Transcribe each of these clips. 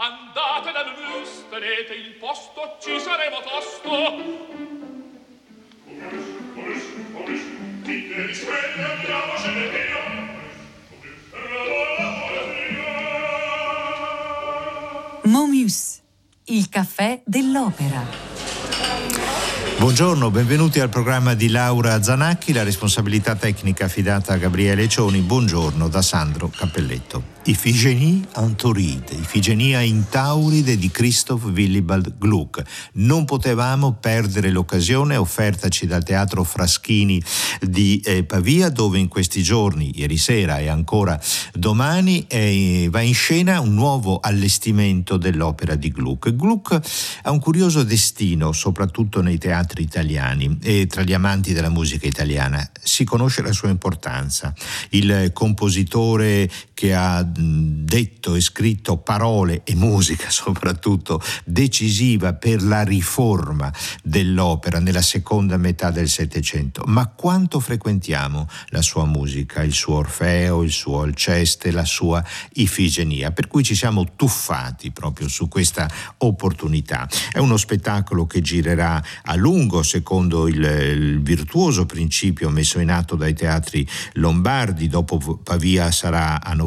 Andate dal mus, tenete il posto, ci saremo tosto. Dite di sveglia, andiamocene via. Momus, il caffè dell'opera. Buongiorno, benvenuti al programma di Laura Zanacchi, la responsabilità tecnica affidata a Gabriele Cioni. Buongiorno da Sandro Cappelletto. Ifigenie Antoride, Ifigenia Intauride di Christoph Willibald Gluck. Non potevamo perdere l'occasione offertaci dal Teatro Fraschini di eh, Pavia, dove in questi giorni, ieri sera e ancora domani, va in scena un nuovo allestimento dell'opera di Gluck. Gluck ha un curioso destino, soprattutto nei teatri italiani e tra gli amanti della musica italiana. Si conosce la sua importanza. Il compositore che ha detto e scritto parole e musica soprattutto decisiva per la riforma dell'opera nella seconda metà del Settecento. Ma quanto frequentiamo la sua musica, il suo Orfeo, il suo Alceste, la sua Ifigenia? Per cui ci siamo tuffati proprio su questa opportunità. È uno spettacolo che girerà a lungo secondo il, il virtuoso principio messo in atto dai teatri lombardi. Dopo Pavia sarà a novembre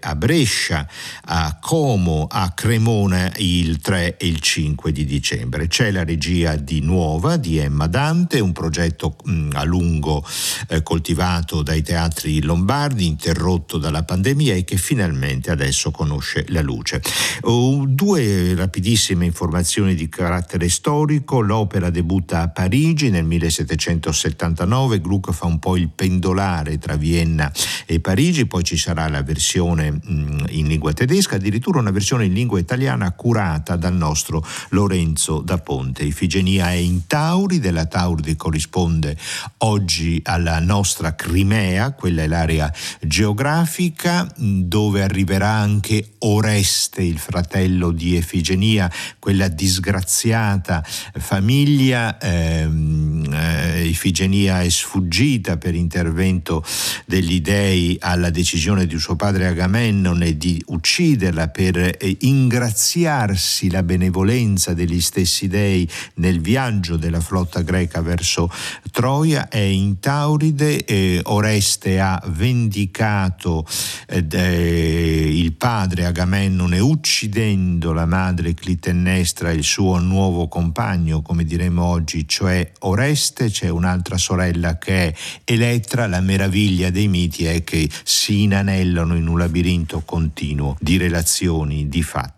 a Brescia, a Como, a Cremona il 3 e il 5 di dicembre. C'è la regia di Nuova di Emma Dante, un progetto mm, a lungo eh, coltivato dai teatri lombardi, interrotto dalla pandemia e che finalmente adesso conosce la luce. Uh, due rapidissime informazioni di carattere storico. L'opera debutta a Parigi nel 1779, Gluck fa un po' il pendolare tra Vienna e Parigi, poi ci sarà la versione Mm, in lingua tedesca, addirittura una versione in lingua italiana curata dal nostro Lorenzo da Ponte. Ifigenia è in Tauride, la Tauride corrisponde oggi alla nostra Crimea, quella è l'area geografica dove arriverà anche Oreste, il fratello di Efigenia, quella disgraziata famiglia. Ehm, eh, Ifigenia è sfuggita per intervento degli dei alla decisione di suo padre Agamennone Amennone di ucciderla per eh, ingraziarsi la benevolenza degli stessi dei nel viaggio della flotta greca verso Troia. È in Tauride, eh, Oreste ha vendicato eh, il padre Agamennone uccidendo la madre Clitennestra il suo nuovo compagno, come diremo oggi, cioè Oreste, c'è un'altra sorella che è Elettra, la meraviglia dei miti è che si inanellano in un labirinto continuo di relazioni, di fatti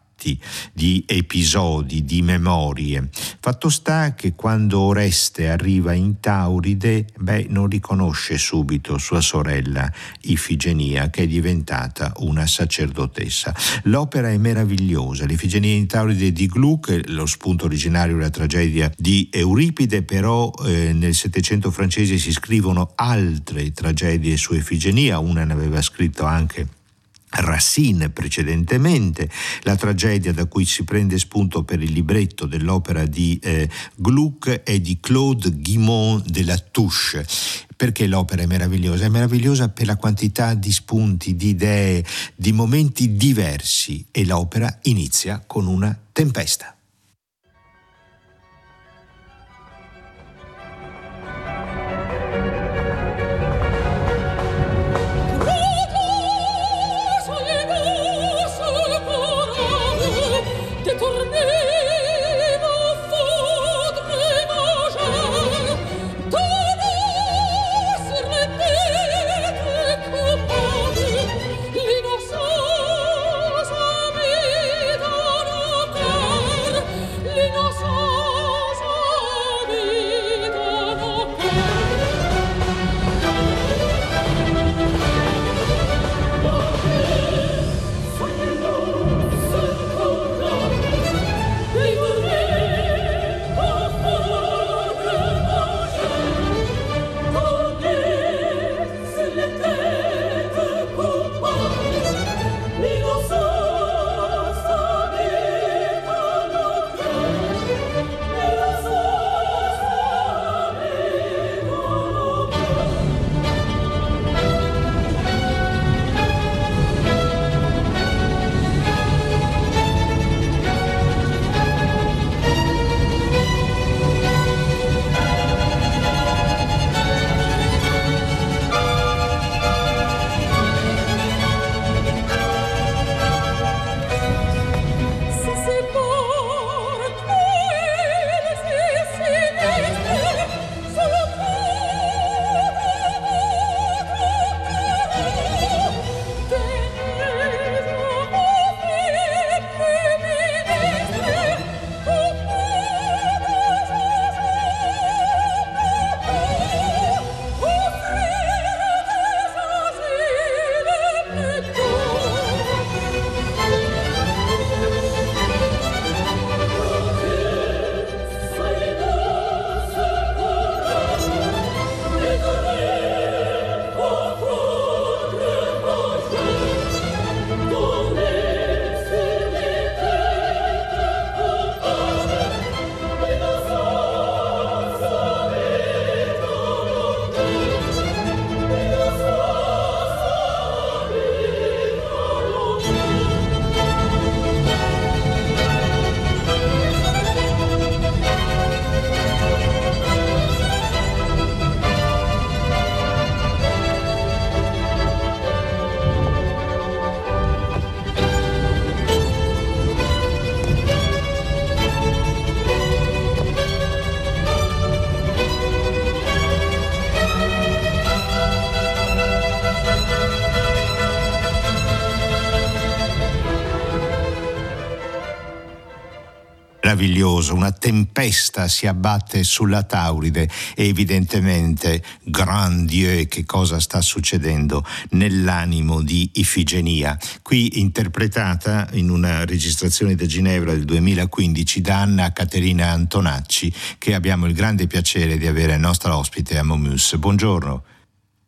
di episodi, di memorie. Fatto sta che quando Oreste arriva in Tauride, beh, non riconosce subito sua sorella Ifigenia, che è diventata una sacerdotessa. L'opera è meravigliosa, l'Ifigenia in Tauride di Gluck, lo spunto originario della tragedia di Euripide, però eh, nel Settecento francese si scrivono altre tragedie su Ifigenia, una ne aveva scritto anche Racine precedentemente, la tragedia da cui si prende spunto per il libretto dell'opera di eh, Gluck è di Claude Guimont de la Touche. Perché l'opera è meravigliosa? È meravigliosa per la quantità di spunti, di idee, di momenti diversi e l'opera inizia con una tempesta. Meraviglioso, una tempesta si abbatte sulla Tauride e evidentemente, grand Dieu, che cosa sta succedendo nell'animo di Ifigenia, qui interpretata in una registrazione da Ginevra del 2015 da Anna Caterina Antonacci, che abbiamo il grande piacere di avere nostra ospite a Momus. Buongiorno.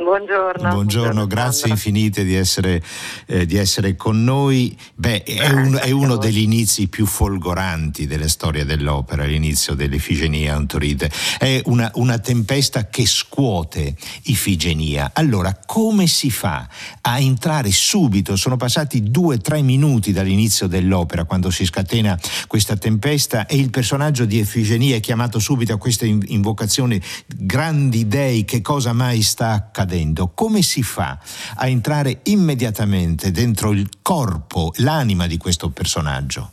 Buongiorno. Buongiorno, grazie Sandra. infinite di essere, eh, di essere, con noi. Beh, è, un, è, uno degli inizi più folgoranti della storia dell'opera, l'inizio dell'Ifigenia Antoride. È una, una tempesta che scuote Ifigenia. Allora, come si fa a entrare subito? Sono passati due o tre minuti dall'inizio dell'opera, quando si scatena questa tempesta e il personaggio di Ifigenia è chiamato subito a questa invocazione, grandi dei, che cosa mai sta accadendo? Accadendo, come si fa a entrare immediatamente dentro il corpo, l'anima di questo personaggio?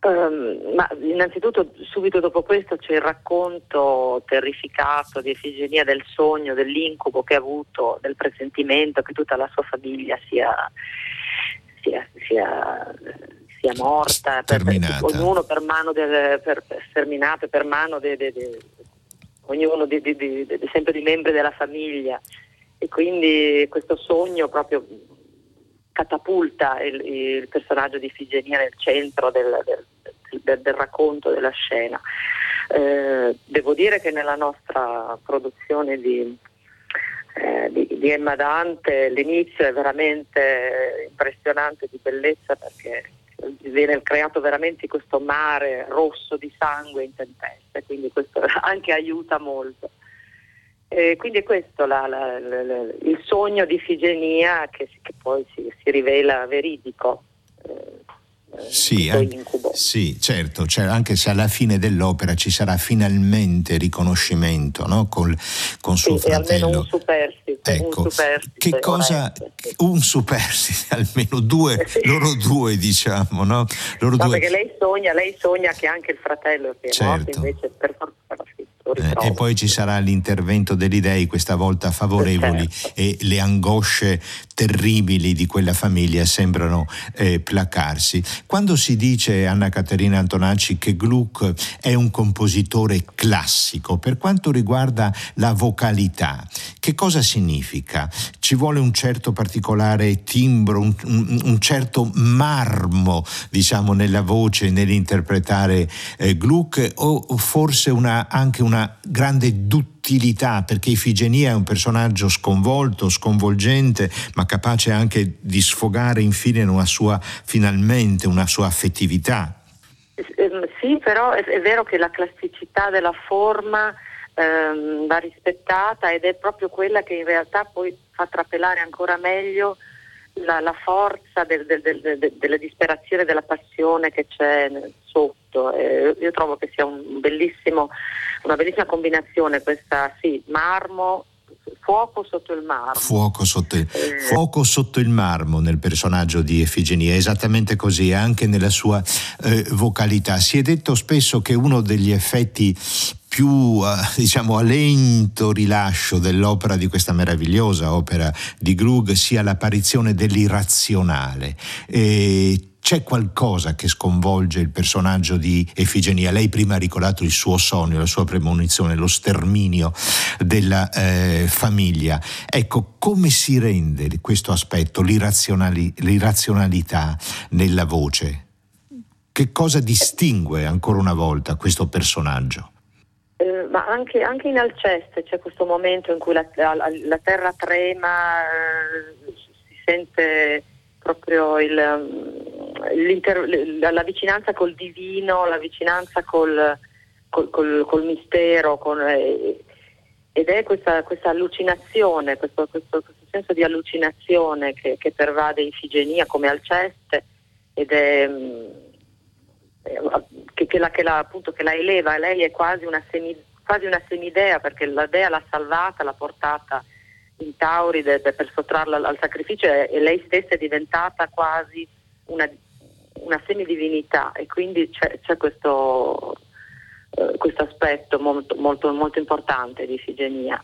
Um, ma innanzitutto subito dopo questo c'è il racconto terrificato di Efigenia del sogno, dell'incubo che ha avuto, del presentimento che tutta la sua famiglia sia, sia, sia, sia morta, per, per, ognuno per mano del, per, per mano di ognuno di, di, di, sempre di membri della famiglia e quindi questo sogno proprio catapulta il, il personaggio di Figenia nel centro del, del, del, del racconto della scena. Eh, devo dire che nella nostra produzione di, eh, di, di, Emma Dante l'inizio è veramente impressionante di bellezza perché viene creato veramente questo mare rosso di sangue in tempesta, quindi questo anche aiuta molto. Eh, quindi è questo la, la, la, il sogno di Figenia che, che poi si, si, rivela veridico. Eh, sì, anche, sì, certo, cioè, anche se alla fine dell'opera ci sarà finalmente riconoscimento no? Col, con suo sì, fratello. Almeno un superstite. Ecco, un superstite, che cosa, un superstite, almeno due, loro due diciamo, no? Loro no, due. perché lei sogna, lei sogna che anche il fratello sia certo. morto, invece per forza eh, e poi ci sarà l'intervento degli dei, questa volta favorevoli, certo. e le angosce terribili di quella famiglia sembrano eh, placarsi. Quando si dice, Anna Caterina Antonacci, che Gluck è un compositore classico, per quanto riguarda la vocalità, che cosa significa? Ci vuole un certo particolare timbro, un, un, certo marmo, diciamo, nella voce, nell'interpretare eh, Gluck, o forse una, anche una grande duttilità, perché Ifigenia è un personaggio sconvolto, sconvolgente, ma capace anche di sfogare infine una sua, finalmente una sua affettività. Ehm, sì, però è, è vero che la classicità della forma ehm, va rispettata ed è proprio quella che in realtà poi fa trapelare ancora meglio la, la forza del, del, del, della disperazione, della passione che c'è sotto. Eh, io trovo che sia un una bellissima combinazione questa, sì, marmo Fuoco sotto il marmo. Fuoco sotto, il, eh. fuoco sotto il marmo nel personaggio di Efigenia, esattamente così, anche nella sua eh, vocalità. Si è detto spesso che uno degli effetti più eh, diciamo a lento rilascio dell'opera di questa meravigliosa opera di Grug sia l'apparizione dell'irrazionale. E c'è qualcosa che sconvolge il personaggio di Efigenia. Lei prima ha ricordato il suo sogno, la sua premonizione, lo sterminio della eh, famiglia. Ecco, come si rende questo aspetto, l'irrazionali- l'irrazionalità nella voce? Che cosa distingue ancora una volta questo personaggio? Eh, ma anche, anche, in Alceste c'è questo momento in cui la, la, la terra trema, eh, si sente proprio il, la vicinanza col divino, la vicinanza col, col, col, col mistero, eh, ed è questa, questa allucinazione, questo, questo, questo, senso di allucinazione che, che pervade Ifigenia come Alceste ed è mm, che, che, la, che, la, appunto, che la eleva, lei è quasi una, semi, quasi una semidea perché la dea l'ha salvata, l'ha portata in Tauride per sottrarla al sacrificio e lei stessa è diventata quasi una, una semidivinità e quindi c'è, c'è questo, eh, questo, aspetto molto, molto, molto importante di Ifigenia.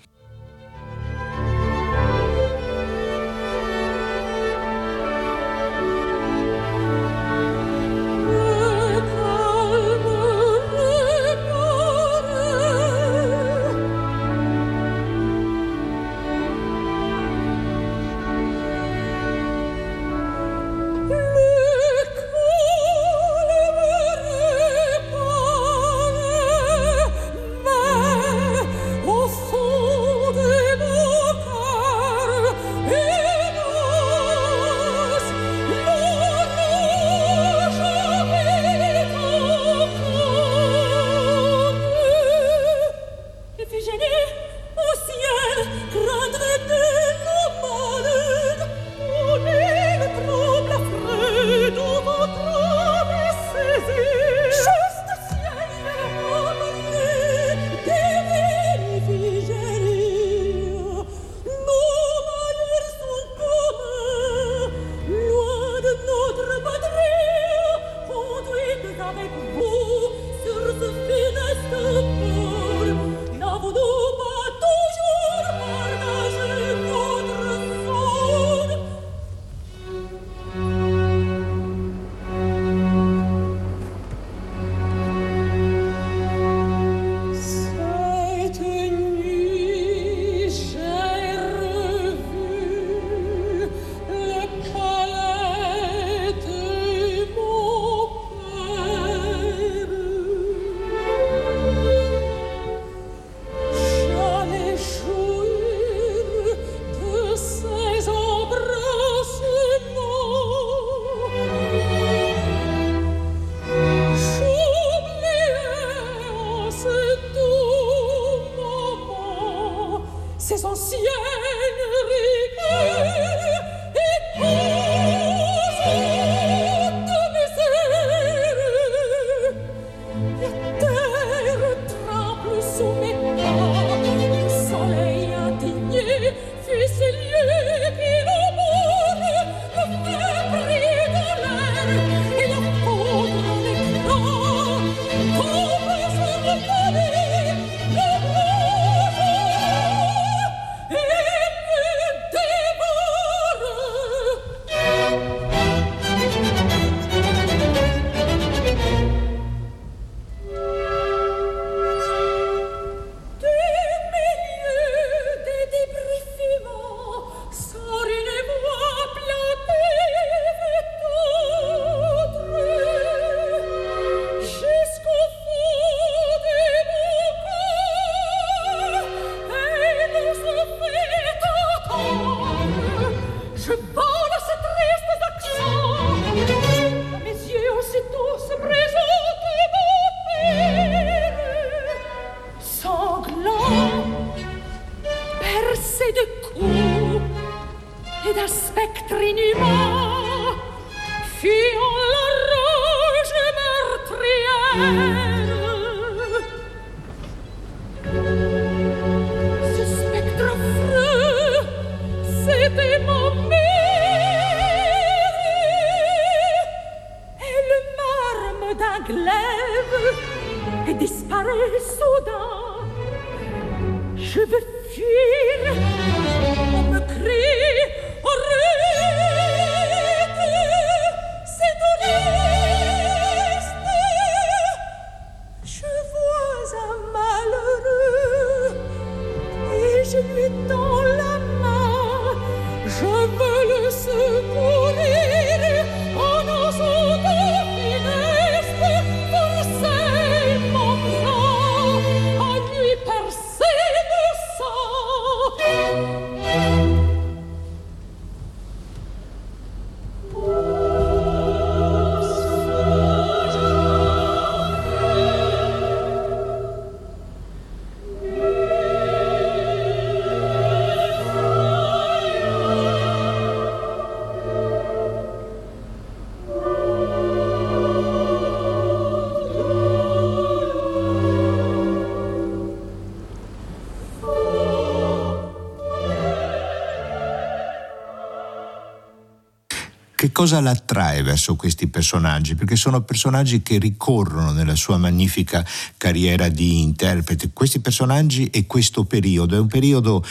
Cosa l'attrae verso questi personaggi? Perché sono personaggi che ricorrono nella sua magnifica carriera di interprete. Questi personaggi e questo periodo è un periodo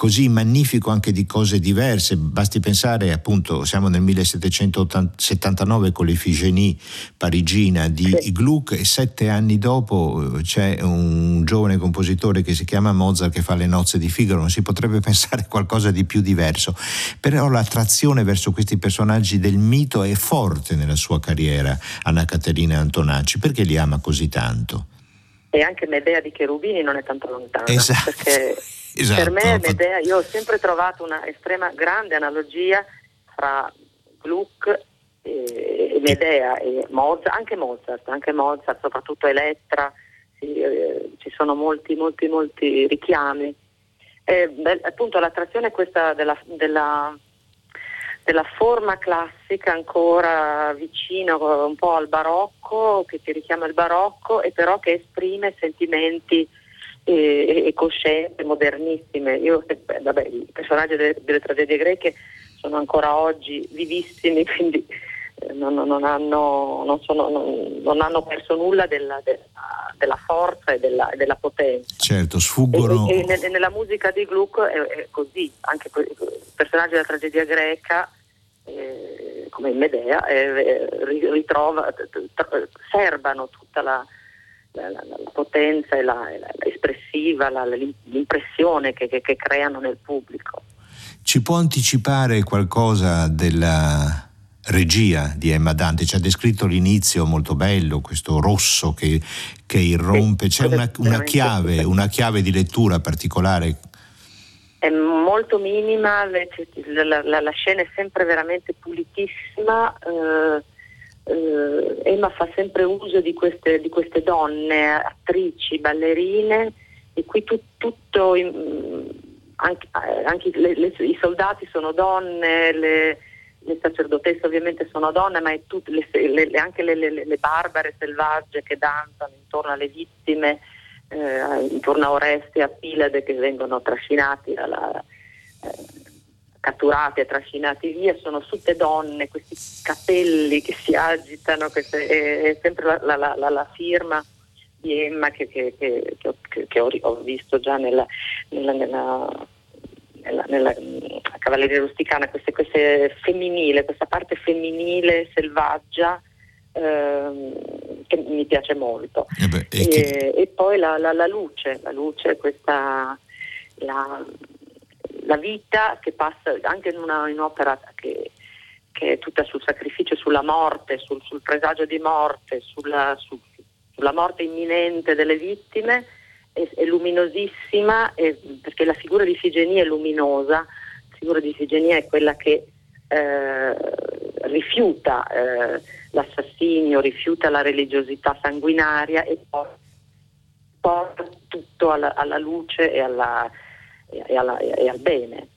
così magnifico anche di cose diverse. Basti pensare, appunto, siamo nel 1779 con l'Efigenie parigina di sì. Gluck e sette anni dopo eh, c'è un giovane compositore che si chiama Mozart che fa le nozze di Figaro. Non si potrebbe pensare a qualcosa di più diverso. Però l'attrazione verso questi personaggi del mito è forte nella sua carriera, Anna Caterina Antonacci. Perché li ama così tanto? E anche Medea di Cherubini non è tanto lontana. Esatto. Perché Esatto. Per me Medea, io ho sempre trovato una estrema grande analogia fra Gluck e Medea e Mozart, anche Mozart, anche Mozart, soprattutto Elettra, sì, eh, ci sono molti, molti, molti richiami. Eh, beh, appunto l'attrazione è questa della, della, della, forma classica ancora vicino un po' al barocco, che ti richiama il barocco e però che esprime sentimenti e, e coscienze, modernissime. Io, vabbè, I personaggi delle, delle tragedie greche sono ancora oggi vivissimi, quindi non, non, hanno, non, sono, non, hanno, perso nulla della, della, della forza e della, della, potenza. Certo, sfuggono. E, e, e, nella musica di Gluck è, è così, anche i personaggi della tragedia greca, eh, come in Medea, eh, ritrova, serbano tutta la, la, la, la potenza e la, espressiva, l'impressione che, che, che creano nel pubblico. Ci può anticipare qualcosa della regia di Emma Dante, ci ha descritto l'inizio molto bello, questo rosso che, che irrompe, c'è una, una, chiave, una chiave di lettura particolare? È molto minima, la, la, la, scena è sempre veramente pulitissima, eh, eh, Emma fa sempre uso di queste, di queste, donne, attrici, ballerine, e qui tu, tutto, anche, anche le, le, i soldati sono donne, le, le sacerdotesse ovviamente sono donne, ma tut, anche le, barbare selvagge che danzano intorno alle vittime, eh, intorno a Oreste e a Pilade che vengono trascinati alla, eh, catturati e trascinati via, sono tutte donne, questi capelli che si agitano, queste, è, è, sempre la, la, la, la, firma di Emma che, che, che, che ho, ho, visto già nella, nella, nella nella, nella cavalleria rusticana, queste, queste femminile, questa parte femminile selvaggia ehm, che mi piace molto. Eh beh, e, e, e, poi la, la, la, luce, la luce, questa, la, la, vita che passa anche in, una, in un'opera che, che, è tutta sul sacrificio, sulla morte, sul, sul presagio di morte, sulla, su, sulla morte imminente delle vittime è, è luminosissima è, perché la figura di Ifigenia è luminosa, la figura di Ifigenia è quella che eh, rifiuta eh, l'assassinio, rifiuta la religiosità sanguinaria e porta tutto alla, alla luce e, alla, e, alla, e, al bene.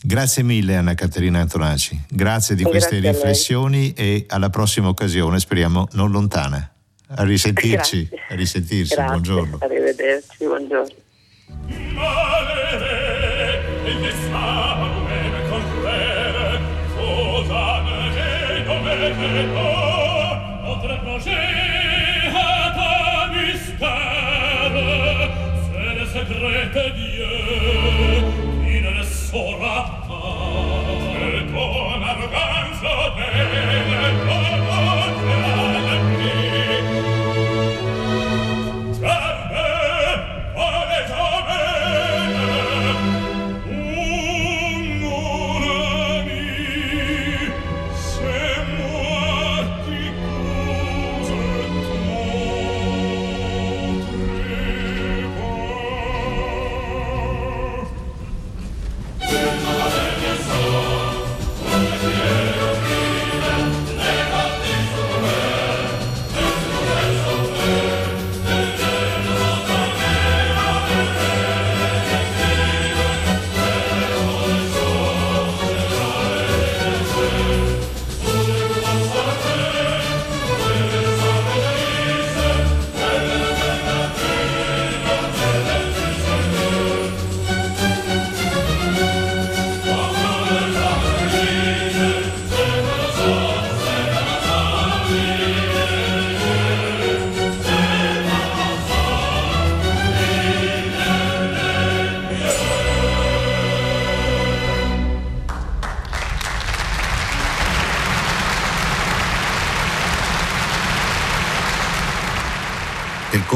Grazie mille Anna Caterina Antonaci, grazie di queste grazie riflessioni e alla prossima occasione, speriamo non lontana. A risentirci, Grazie. a risentirci, Grazie. buongiorno. Arrivederci, buongiorno. reprete Dieu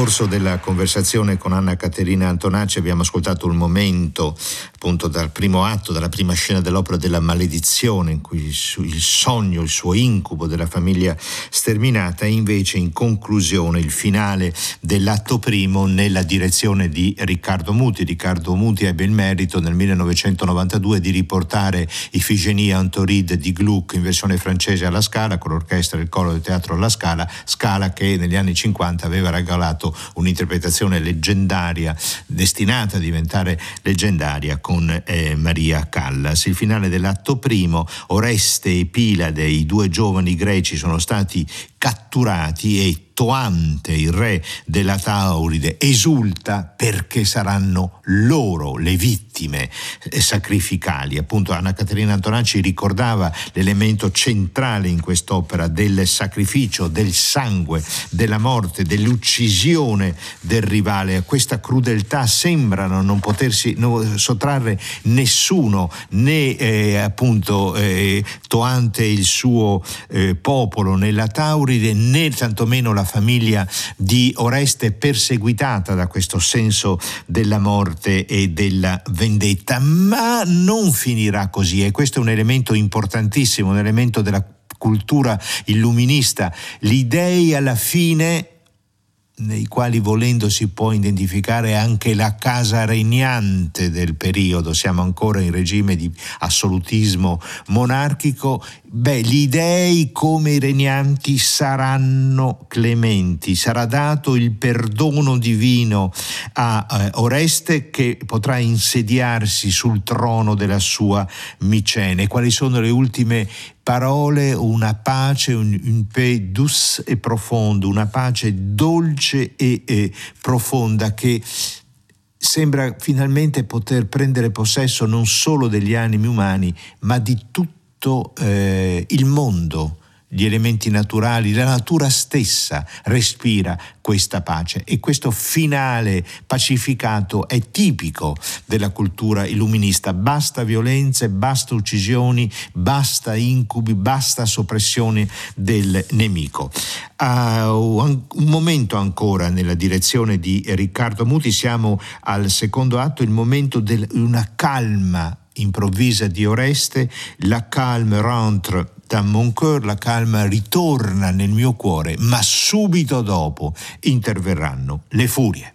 corso della conversazione con Anna Caterina Antonacci abbiamo ascoltato un momento appunto dal primo atto, dalla prima scena dell'opera della maledizione in cui il sogno, il suo incubo della famiglia sterminata e invece in conclusione il finale dell'atto primo nella direzione di Riccardo Muti. Riccardo Muti ebbe il merito nel 1992 di riportare Ifigenia Antoride di Gluck in versione francese alla Scala con l'orchestra del coro del teatro alla Scala, Scala che negli anni 50 aveva regalato un'interpretazione leggendaria, destinata a diventare leggendaria con eh, Maria Callas. Il finale dell'atto primo, Oreste e Pilade, i due giovani greci, sono stati catturati e Toante, il re della Tauride, esulta perché saranno loro le vittime eh, sacrificali. Appunto Anna Caterina Antonacci ricordava l'elemento centrale in quest'opera del sacrificio, del sangue, della morte, dell'uccisione del rivale. A questa crudeltà sembrano non potersi sottrarre nessuno, né eh, appunto eh, Toante e il suo eh, popolo nella Tauride, né tantomeno la famiglia di Oreste perseguitata da questo senso della morte e della vendetta, ma non finirà così e questo è un elemento importantissimo, un elemento della cultura illuminista. Gli dei alla fine nei quali volendo si può identificare anche la casa regnante del periodo, siamo ancora in regime di assolutismo monarchico, beh, gli dei come i regnanti saranno clementi, sarà dato il perdono divino a eh, Oreste che potrà insediarsi sul trono della sua Micene. Quali sono le ultime parole, una pace, un, un paix douce e profondo, una pace dolce e, e profonda che sembra finalmente poter prendere possesso non solo degli animi umani, ma di tutto eh, il mondo gli elementi naturali, la natura stessa respira questa pace e questo finale pacificato è tipico della cultura illuminista. Basta violenze, basta uccisioni, basta incubi, basta soppressione del nemico. Uh, un momento ancora nella direzione di Riccardo Muti, siamo al secondo atto, il momento di una calma improvvisa di Oreste, la calme rentre dans mon cœur, la calma ritorna nel mio cuore, ma subito dopo interverranno le furie.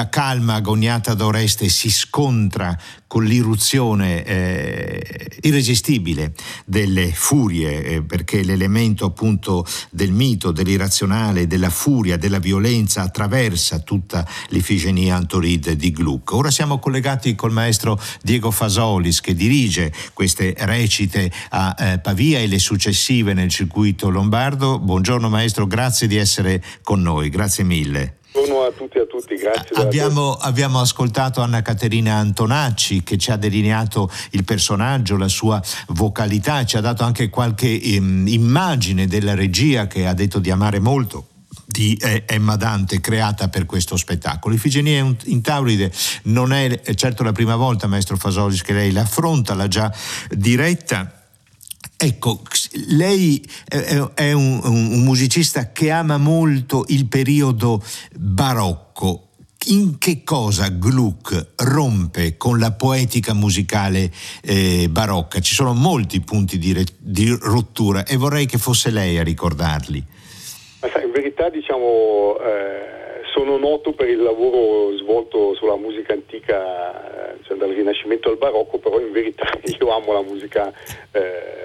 La calma agoniata d'Oreste si scontra con l'irruzione eh, irresistibile delle furie, eh, perché l'elemento appunto del mito, dell'irrazionale, della furia, della violenza attraversa tutta l'Ifigenia Antoride di Gluck. Ora siamo collegati col maestro Diego Fasolis che dirige queste recite a eh, Pavia e le successive nel circuito lombardo. Buongiorno maestro, grazie di essere con noi, grazie mille. Buongiorno a tutti e a tutti, grazie. Abbiamo, abbiamo, ascoltato Anna Caterina Antonacci che ci ha delineato il personaggio, la sua vocalità, ci ha dato anche qualche um, immagine della regia che ha detto di amare molto di eh, Emma Dante creata per questo spettacolo. Ifigenia in Tauride non è certo la prima volta, maestro Fasolis, che lei l'affronta, l'ha già diretta Ecco, lei è un, musicista che ama molto il periodo barocco. In che cosa Gluck rompe con la poetica musicale eh, barocca? Ci sono molti punti di, rottura e vorrei che fosse lei a ricordarli. in verità, diciamo, eh sono noto per il lavoro svolto sulla musica antica, cioè dal Rinascimento al Barocco, però in verità io amo la musica eh,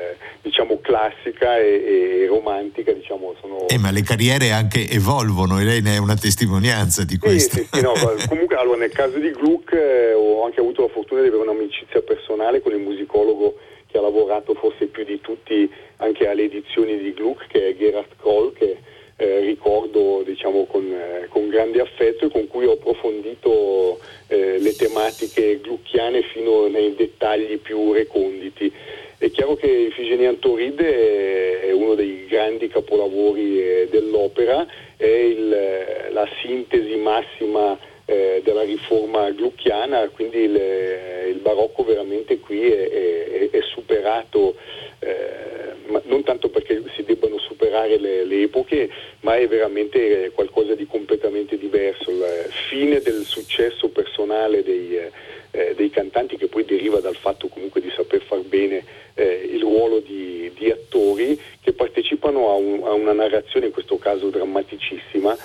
diciamo classica e, e romantica. Diciamo, sono... eh, ma le carriere anche evolvono e lei ne è una testimonianza di questo. Sì, sì, no, comunque allora, nel caso di Gluck eh, ho anche avuto la fortuna di avere un'amicizia personale con il musicologo che ha lavorato forse più di tutti anche alle edizioni di Gluck, che è Gerhard Kroll, che eh, ricordo diciamo, con, eh, con, grande affetto e con cui ho approfondito eh, le tematiche glucchiane fino nei dettagli più reconditi. È chiaro che Ifigenia Antoride è uno dei grandi capolavori eh, dell'opera, è il, la sintesi massima eh, della riforma glucchiana, quindi il, il barocco veramente qui è, è, è superato ma non tanto perché si debbano superare le, le, epoche, ma è veramente qualcosa di completamente diverso. La fine del successo personale dei, eh, dei cantanti che poi deriva dal fatto comunque di saper far bene eh, il ruolo di, di, attori che partecipano a, un, a, una narrazione, in questo caso drammaticissima.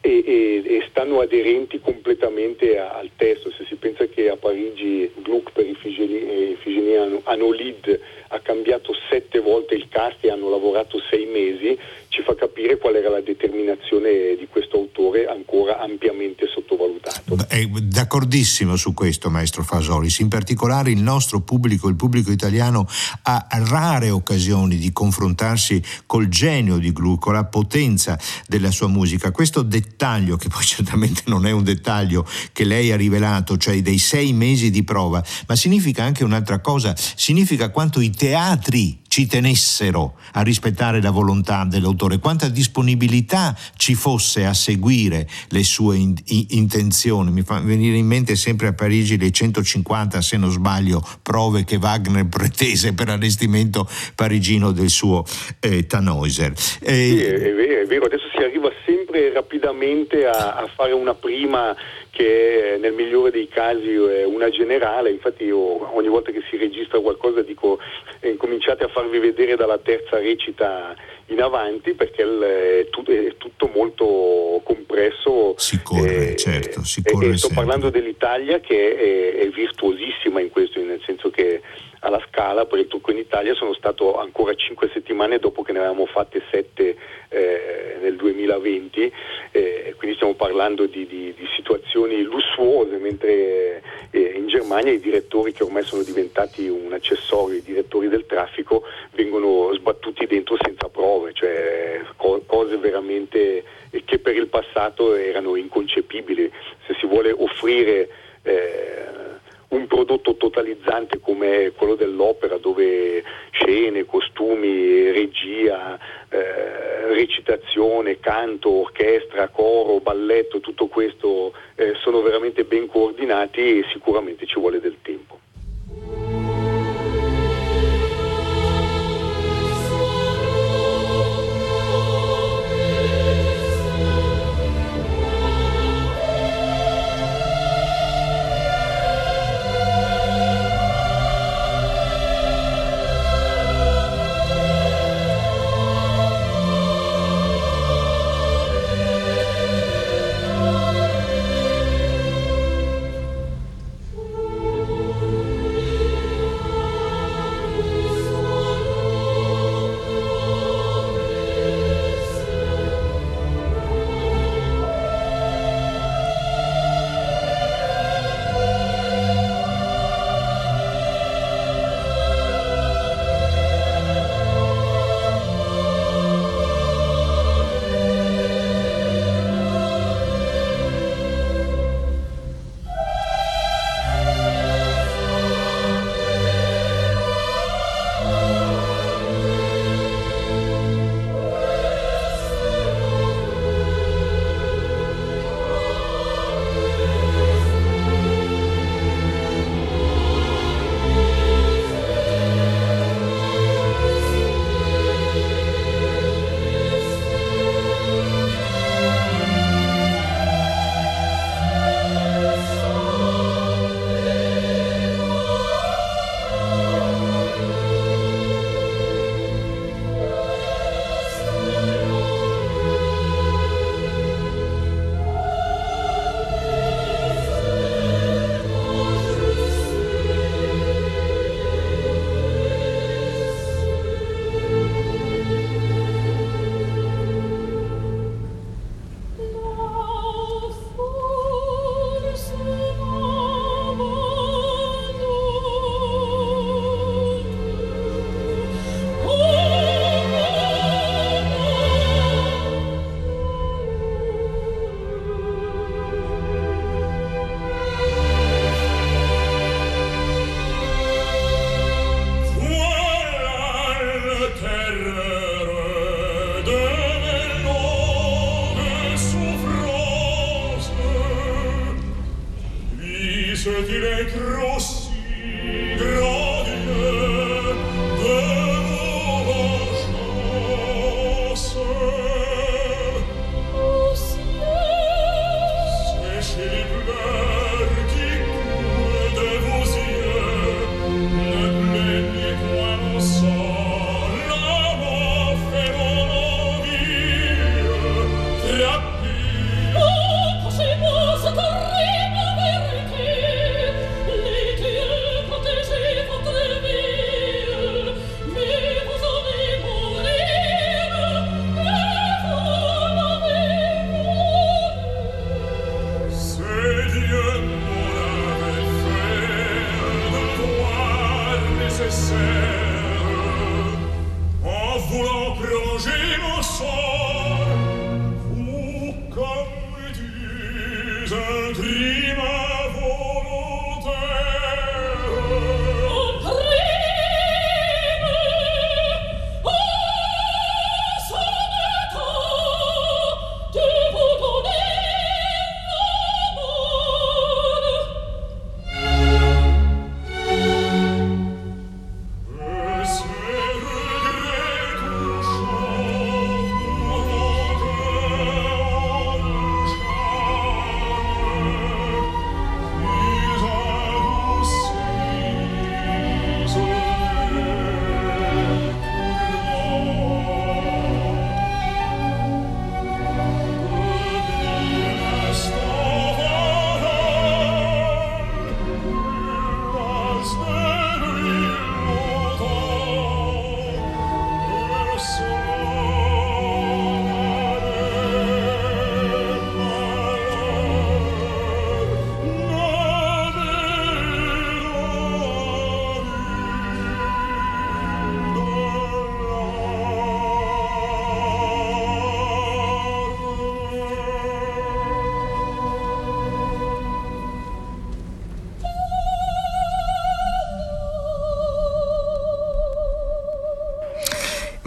Eh, e, e, e, stanno aderenti completamente a, al testo. Se si pensa che a Parigi Gluck per Ifigenia Anolid ha cambiato sette volte il cast e hanno lavorato sei mesi, ci fa capire qual era la determinazione di questo autore ancora ampiamente sottovalutato. È d'accordissimo su questo, maestro Fasolis. In particolare il nostro pubblico, il pubblico italiano, ha rare occasioni di confrontarsi col genio di Gluck, con la potenza della sua musica. Questo dettaglio, che poi certamente non è un dettaglio che lei ha rivelato, cioè dei sei mesi di prova, ma significa anche un'altra cosa, significa quanto i teatri ci tenessero a rispettare la volontà dell'autore, quanta disponibilità ci fosse a seguire le sue in, in, intenzioni. Mi fa venire in mente sempre a Parigi le 150, se non sbaglio, prove che Wagner pretese per allestimento parigino del suo eh, Tannhäuser. Eh, sì, è vero, è vero, adesso si arriva sempre rapidamente a, a fare una prima che nel migliore dei casi è una generale, infatti io ogni volta che si registra qualcosa dico eh, cominciate a farvi vedere dalla terza recita in avanti perché il, è, tutto, è, tutto, molto compresso. Si corre, eh, certo, si corre. E, sto sempre. parlando dell'Italia che è, è virtuosissima in questo, nel senso che alla Scala per il trucco in Italia sono stato ancora cinque settimane dopo che ne avevamo fatte sette eh, nel 2020, eh, quindi stiamo parlando di, di, di situazioni lussuose, mentre eh, in Germania i direttori che ormai sono diventati un accessorio, i direttori del traffico, vengono sbattuti dentro senza prove, cioè co- cose veramente che per il passato erano inconcepibili. Se si vuole offrire eh, un prodotto totalizzante come quello dell'opera dove scene, costumi, regia, eh, recitazione, canto, orchestra, coro, balletto, tutto questo eh, sono veramente ben coordinati e sicuramente ci vuole del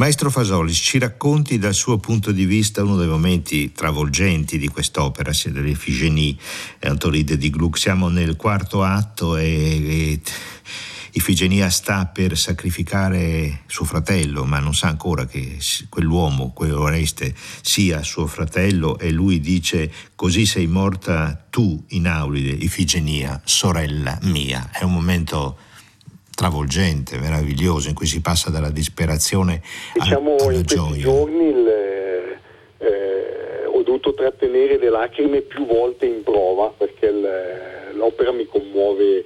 Maestro Fasolis, ci racconti dal suo punto di vista uno dei momenti travolgenti di quest'opera, sia dell'Efigenie e Antoride di Gluck. Siamo nel quarto atto e, e Ifigenia sta per sacrificare suo fratello, ma non sa ancora che quell'uomo, quell'Oreste, sia suo fratello e lui dice così sei morta tu in Aulide, Ifigenia, sorella mia. È un momento travolgente, meraviglioso, in cui si passa dalla disperazione diciamo, alla in gioia. Questi giorni il, eh, ho dovuto trattenere le lacrime più volte in prova perché il, l'opera mi commuove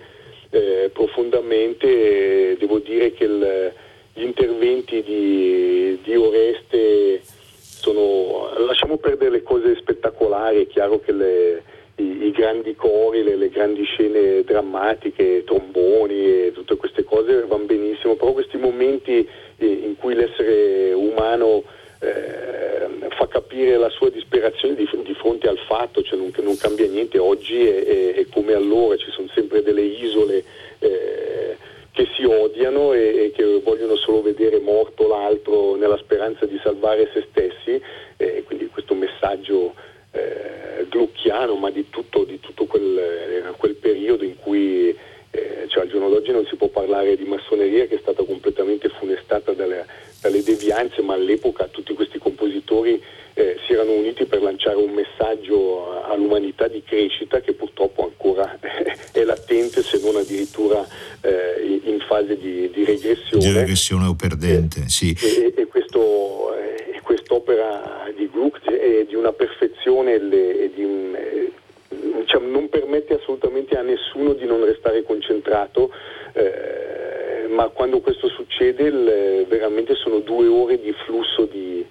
eh, profondamente e devo dire che il, gli interventi di, di Oreste sono, lasciamo perdere le cose spettacolari, è chiaro che le, i, i, grandi cori, le, le, grandi scene drammatiche, tromboni e tutte queste cose vanno benissimo, però questi momenti eh, in cui l'essere umano eh, fa capire la sua disperazione di, di fronte al fatto, cioè non, non cambia niente, oggi è, come allora, ci sono sempre delle isole eh, che si odiano e, e, che vogliono solo vedere morto l'altro nella speranza di salvare se stessi, quindi questo messaggio eh, glucchiano, ma di tutto, di tutto quel, quel, periodo in cui eh, cioè al giorno d'oggi non si può parlare di massoneria che è stata completamente funestata dalle, dalle devianze, ma all'epoca tutti questi compositori eh, si erano uniti per lanciare un messaggio all'umanità di crescita che purtroppo ancora è latente se non addirittura eh, in fase di, di, regressione. Di regressione o perdente, eh, sì. E, e questo, quest'opera di Gluck è di una perfezione e di un, diciamo, non permette assolutamente a nessuno di non restare concentrato, eh, ma quando questo succede il, veramente sono due ore di flusso di,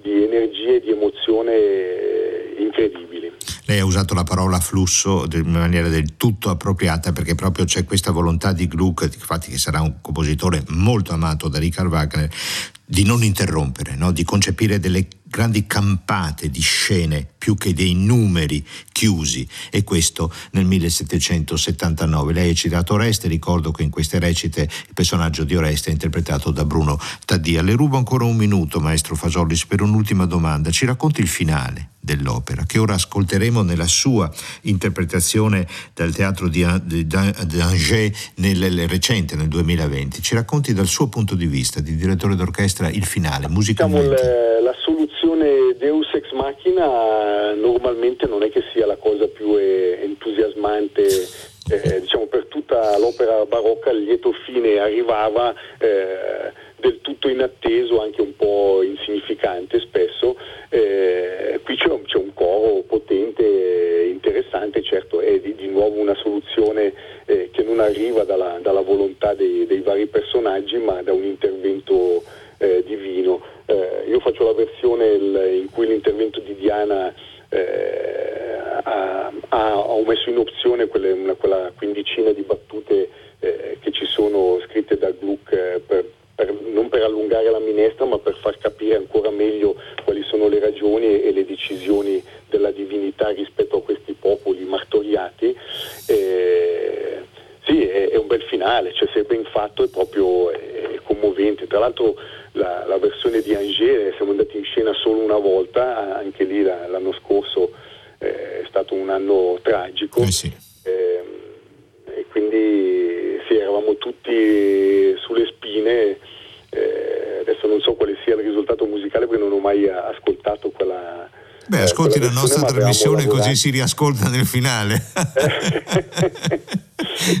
di energia e di emozione incredibili. Lei ha usato la parola flusso in maniera del tutto appropriata perché proprio c'è questa volontà di Gluck, infatti che sarà un compositore molto amato da Richard Wagner, di non interrompere, no? di concepire delle grandi campate di scene più che dei numeri chiusi e questo nel 1779. Lei ha citato Oreste, ricordo che in queste recite il personaggio di Oreste è interpretato da Bruno Taddia. Le rubo ancora un minuto, maestro Fasollis, per un'ultima domanda. Ci racconti il finale dell'opera, che ora ascolteremo nella sua interpretazione dal teatro di, Angers nel, recente, nel 2020. Ci racconti dal suo punto di vista di direttore d'orchestra il finale, musicalmente. Diciamo, la soluzione Deus ex machina normalmente non è che sia la cosa più eh, entusiasmante eh, diciamo per tutta l'opera barocca il lieto fine arrivava eh, del tutto inatteso, anche un po' insignificante spesso. Eh, qui c'è un, c'è un, coro potente, interessante, certo è di, di nuovo una soluzione eh, che non arriva dalla, dalla volontà dei, dei, vari personaggi, ma da un intervento eh, divino. Eh, io faccio la versione il, in cui l'intervento di Diana eh, ha, ha, messo in opzione quelle, una, quella quindicina di battute eh, che ci sono scritte da Gluck per per, non per allungare la minestra, ma per far capire ancora meglio quali sono le ragioni e, e le decisioni della divinità rispetto a questi popoli martoriati. Eh, sì, è, è, un bel finale, cioè se è ben fatto è proprio è commovente. Tra l'altro la, la, versione di Angers siamo andati in scena solo una volta, anche lì la, l'anno scorso eh, è stato un anno tragico. Eh sì. eh, e quindi sì, eravamo tutti sulle spine. Eh, adesso non so quale sia il risultato musicale perché non ho mai ascoltato quella. Beh, eh, ascolti la nostra trasmissione così si riascolta nel finale.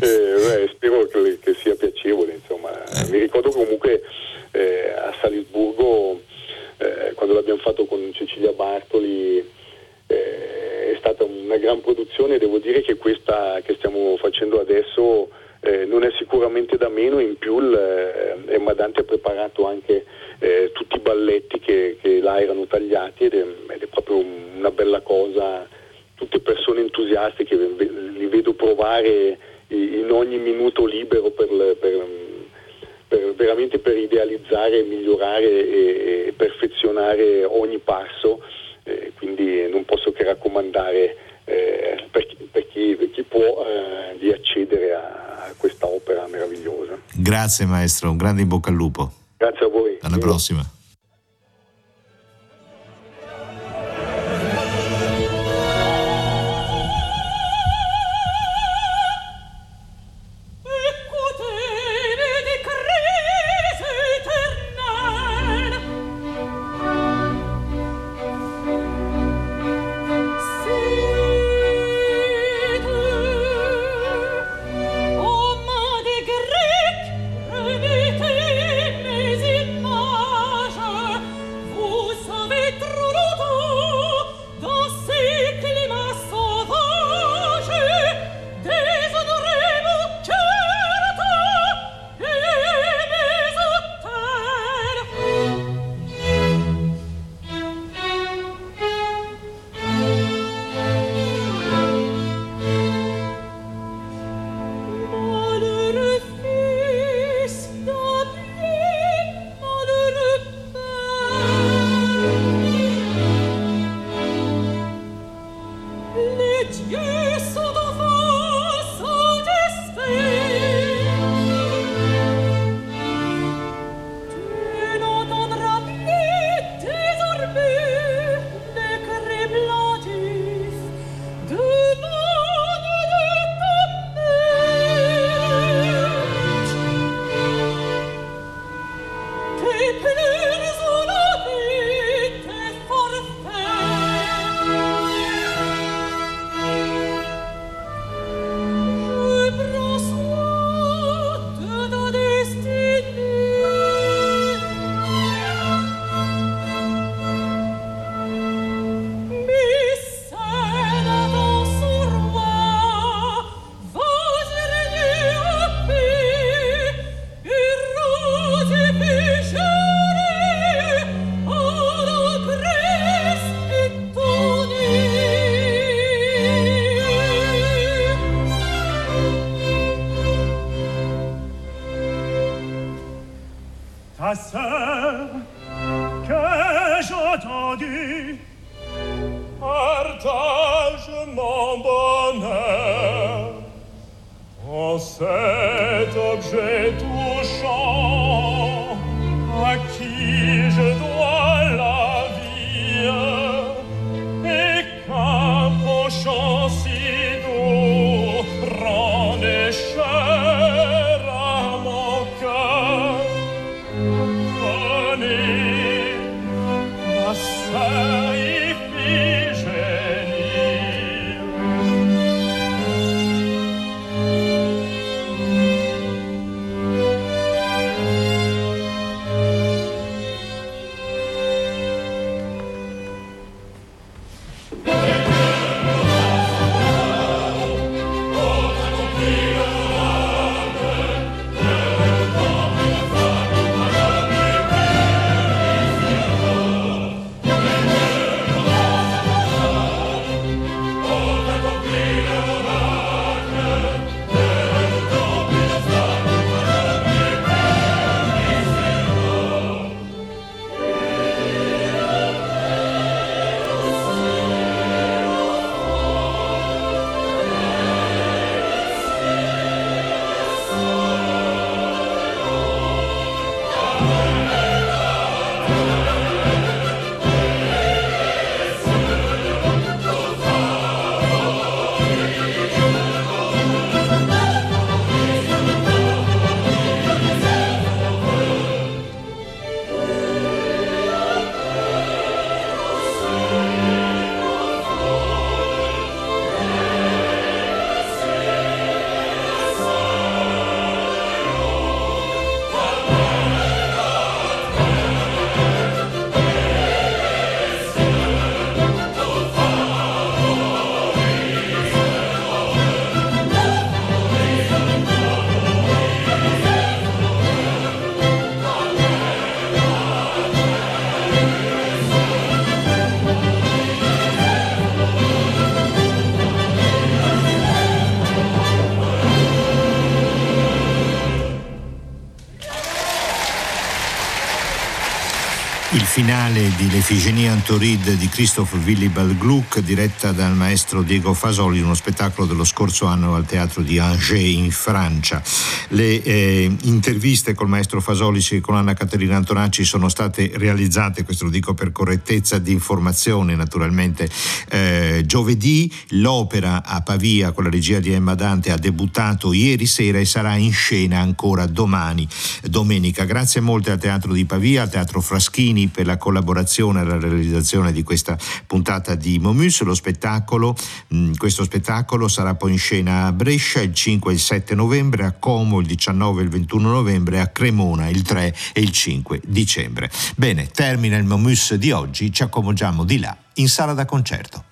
eh, beh, spero che, che, sia piacevole. Insomma. Mi ricordo comunque eh, a Salisburgo, eh, quando l'abbiamo fatto con Cecilia Bartoli, eh, stata una gran produzione. Devo dire che questa che stiamo facendo adesso eh, non è sicuramente da meno, in più eh, Madante ha preparato anche eh, tutti i balletti che, che, là erano tagliati ed è, ed è, proprio una bella cosa, tutte persone entusiaste li vedo provare in ogni minuto libero per, per, per veramente per idealizzare, migliorare e, e perfezionare ogni passo, eh, quindi non posso che raccomandare eh, per, per, chi, per, chi, può eh, di accedere a, a questa opera meravigliosa. Grazie maestro, un grande in bocca al lupo. Grazie a voi. Alla prossima. Di L'Efigenie Antoride di Christophe Willibald Gluck, diretta dal maestro Diego Fasoli, uno spettacolo dello scorso anno al teatro di Angers in Francia. Le eh, interviste col maestro Fasoli e con Anna Caterina Antonacci sono state realizzate, questo lo dico per correttezza di informazione naturalmente, eh, giovedì. L'opera a Pavia con la regia di Emma Dante ha debuttato ieri sera e sarà in scena ancora domani, domenica. Grazie molte al Teatro di Pavia, al Teatro Fraschini per la collaborazione alla realizzazione di questa puntata di Momus. Lo spettacolo, mm, questo spettacolo sarà poi in scena a Brescia il 5 e il 7 novembre, a Como il 19 e il 21 novembre, a Cremona il 3 e il 5 dicembre. Bene, termina il Momus di oggi, ci accomodiamo di là in sala da concerto.